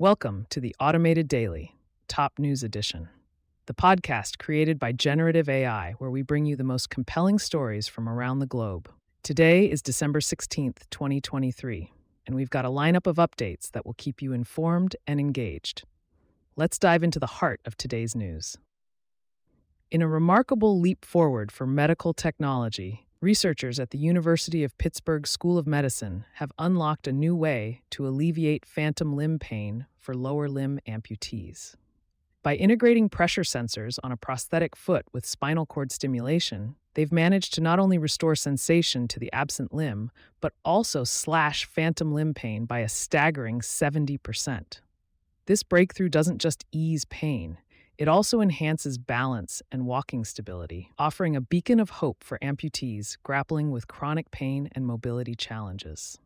Welcome to the Automated Daily, Top News Edition, the podcast created by Generative AI, where we bring you the most compelling stories from around the globe. Today is December 16th, 2023, and we've got a lineup of updates that will keep you informed and engaged. Let's dive into the heart of today's news. In a remarkable leap forward for medical technology, researchers at the University of Pittsburgh School of Medicine have unlocked a new way to alleviate phantom limb pain for lower limb amputees. By integrating pressure sensors on a prosthetic foot with spinal cord stimulation, they've managed to not only restore sensation to the absent limb, but also slash phantom limb pain by a staggering 70%. This breakthrough doesn't just ease pain, it also enhances balance and walking stability, offering a beacon of hope for amputees grappling with chronic pain and mobility challenges.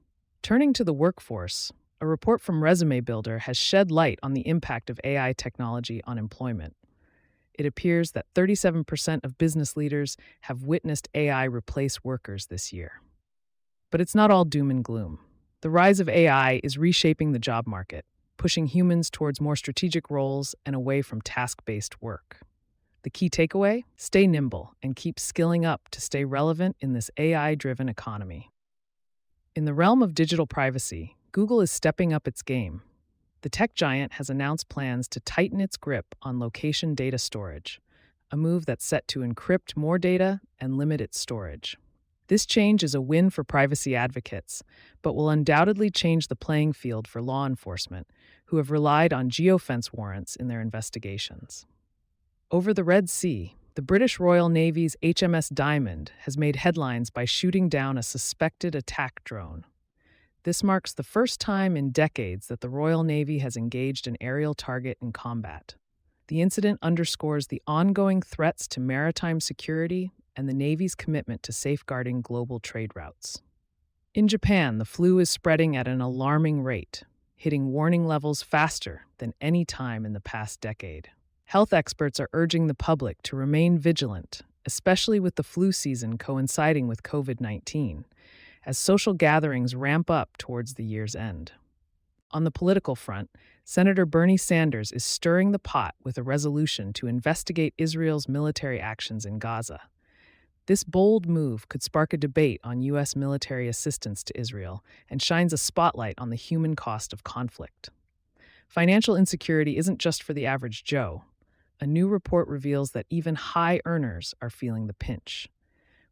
Turning to the workforce, a report from Resume Builder has shed light on the impact of AI technology on employment. It appears that 37% of business leaders have witnessed AI replace workers this year. But it's not all doom and gloom. The rise of AI is reshaping the job market, pushing humans towards more strategic roles and away from task based work. The key takeaway stay nimble and keep skilling up to stay relevant in this AI driven economy. In the realm of digital privacy, Google is stepping up its game. The tech giant has announced plans to tighten its grip on location data storage, a move that's set to encrypt more data and limit its storage. This change is a win for privacy advocates, but will undoubtedly change the playing field for law enforcement, who have relied on geofence warrants in their investigations. Over the Red Sea, the British Royal Navy's HMS Diamond has made headlines by shooting down a suspected attack drone. This marks the first time in decades that the Royal Navy has engaged an aerial target in combat. The incident underscores the ongoing threats to maritime security and the Navy's commitment to safeguarding global trade routes. In Japan, the flu is spreading at an alarming rate, hitting warning levels faster than any time in the past decade. Health experts are urging the public to remain vigilant, especially with the flu season coinciding with COVID 19, as social gatherings ramp up towards the year's end. On the political front, Senator Bernie Sanders is stirring the pot with a resolution to investigate Israel's military actions in Gaza. This bold move could spark a debate on U.S. military assistance to Israel and shines a spotlight on the human cost of conflict. Financial insecurity isn't just for the average Joe. A new report reveals that even high earners are feeling the pinch.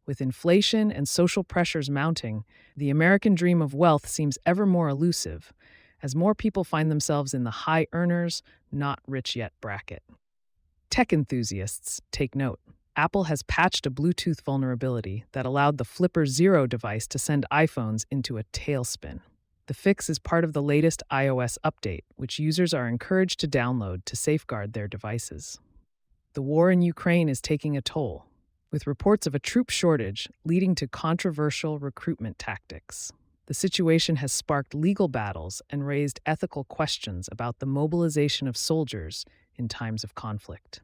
With inflation and social pressures mounting, the American dream of wealth seems ever more elusive, as more people find themselves in the high earners, not rich yet bracket. Tech enthusiasts take note. Apple has patched a Bluetooth vulnerability that allowed the Flipper Zero device to send iPhones into a tailspin. The fix is part of the latest iOS update, which users are encouraged to download to safeguard their devices. The war in Ukraine is taking a toll, with reports of a troop shortage leading to controversial recruitment tactics. The situation has sparked legal battles and raised ethical questions about the mobilization of soldiers in times of conflict.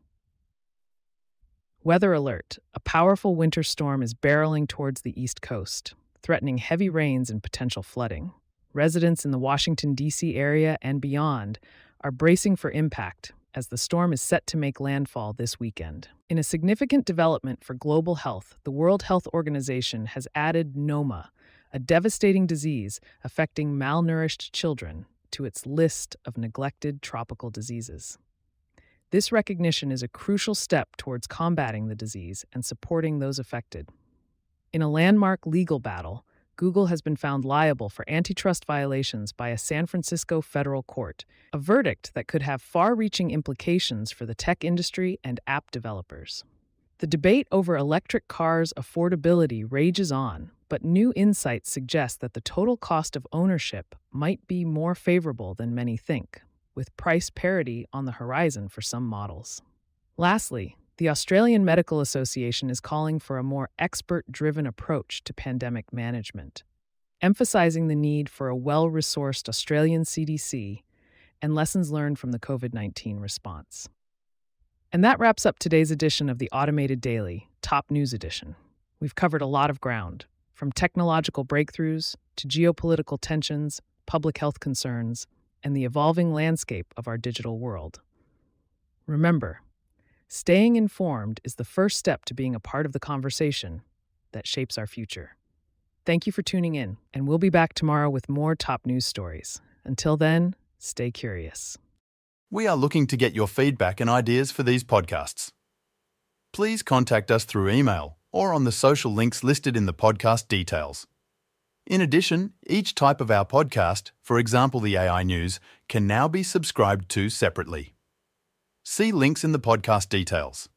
Weather alert a powerful winter storm is barreling towards the East Coast, threatening heavy rains and potential flooding. Residents in the Washington, D.C. area and beyond are bracing for impact as the storm is set to make landfall this weekend. In a significant development for global health, the World Health Organization has added NOMA, a devastating disease affecting malnourished children, to its list of neglected tropical diseases. This recognition is a crucial step towards combating the disease and supporting those affected. In a landmark legal battle, Google has been found liable for antitrust violations by a San Francisco federal court, a verdict that could have far reaching implications for the tech industry and app developers. The debate over electric cars' affordability rages on, but new insights suggest that the total cost of ownership might be more favorable than many think with price parity on the horizon for some models. Lastly, the Australian Medical Association is calling for a more expert driven approach to pandemic management, emphasizing the need for a well resourced Australian CDC and lessons learned from the COVID 19 response. And that wraps up today's edition of the Automated Daily, Top News Edition. We've covered a lot of ground, from technological breakthroughs to geopolitical tensions, public health concerns, and the evolving landscape of our digital world. Remember, staying informed is the first step to being a part of the conversation that shapes our future. Thank you for tuning in, and we'll be back tomorrow with more top news stories. Until then, stay curious. We are looking to get your feedback and ideas for these podcasts. Please contact us through email or on the social links listed in the podcast details. In addition, each type of our podcast, for example the AI News, can now be subscribed to separately. See links in the podcast details.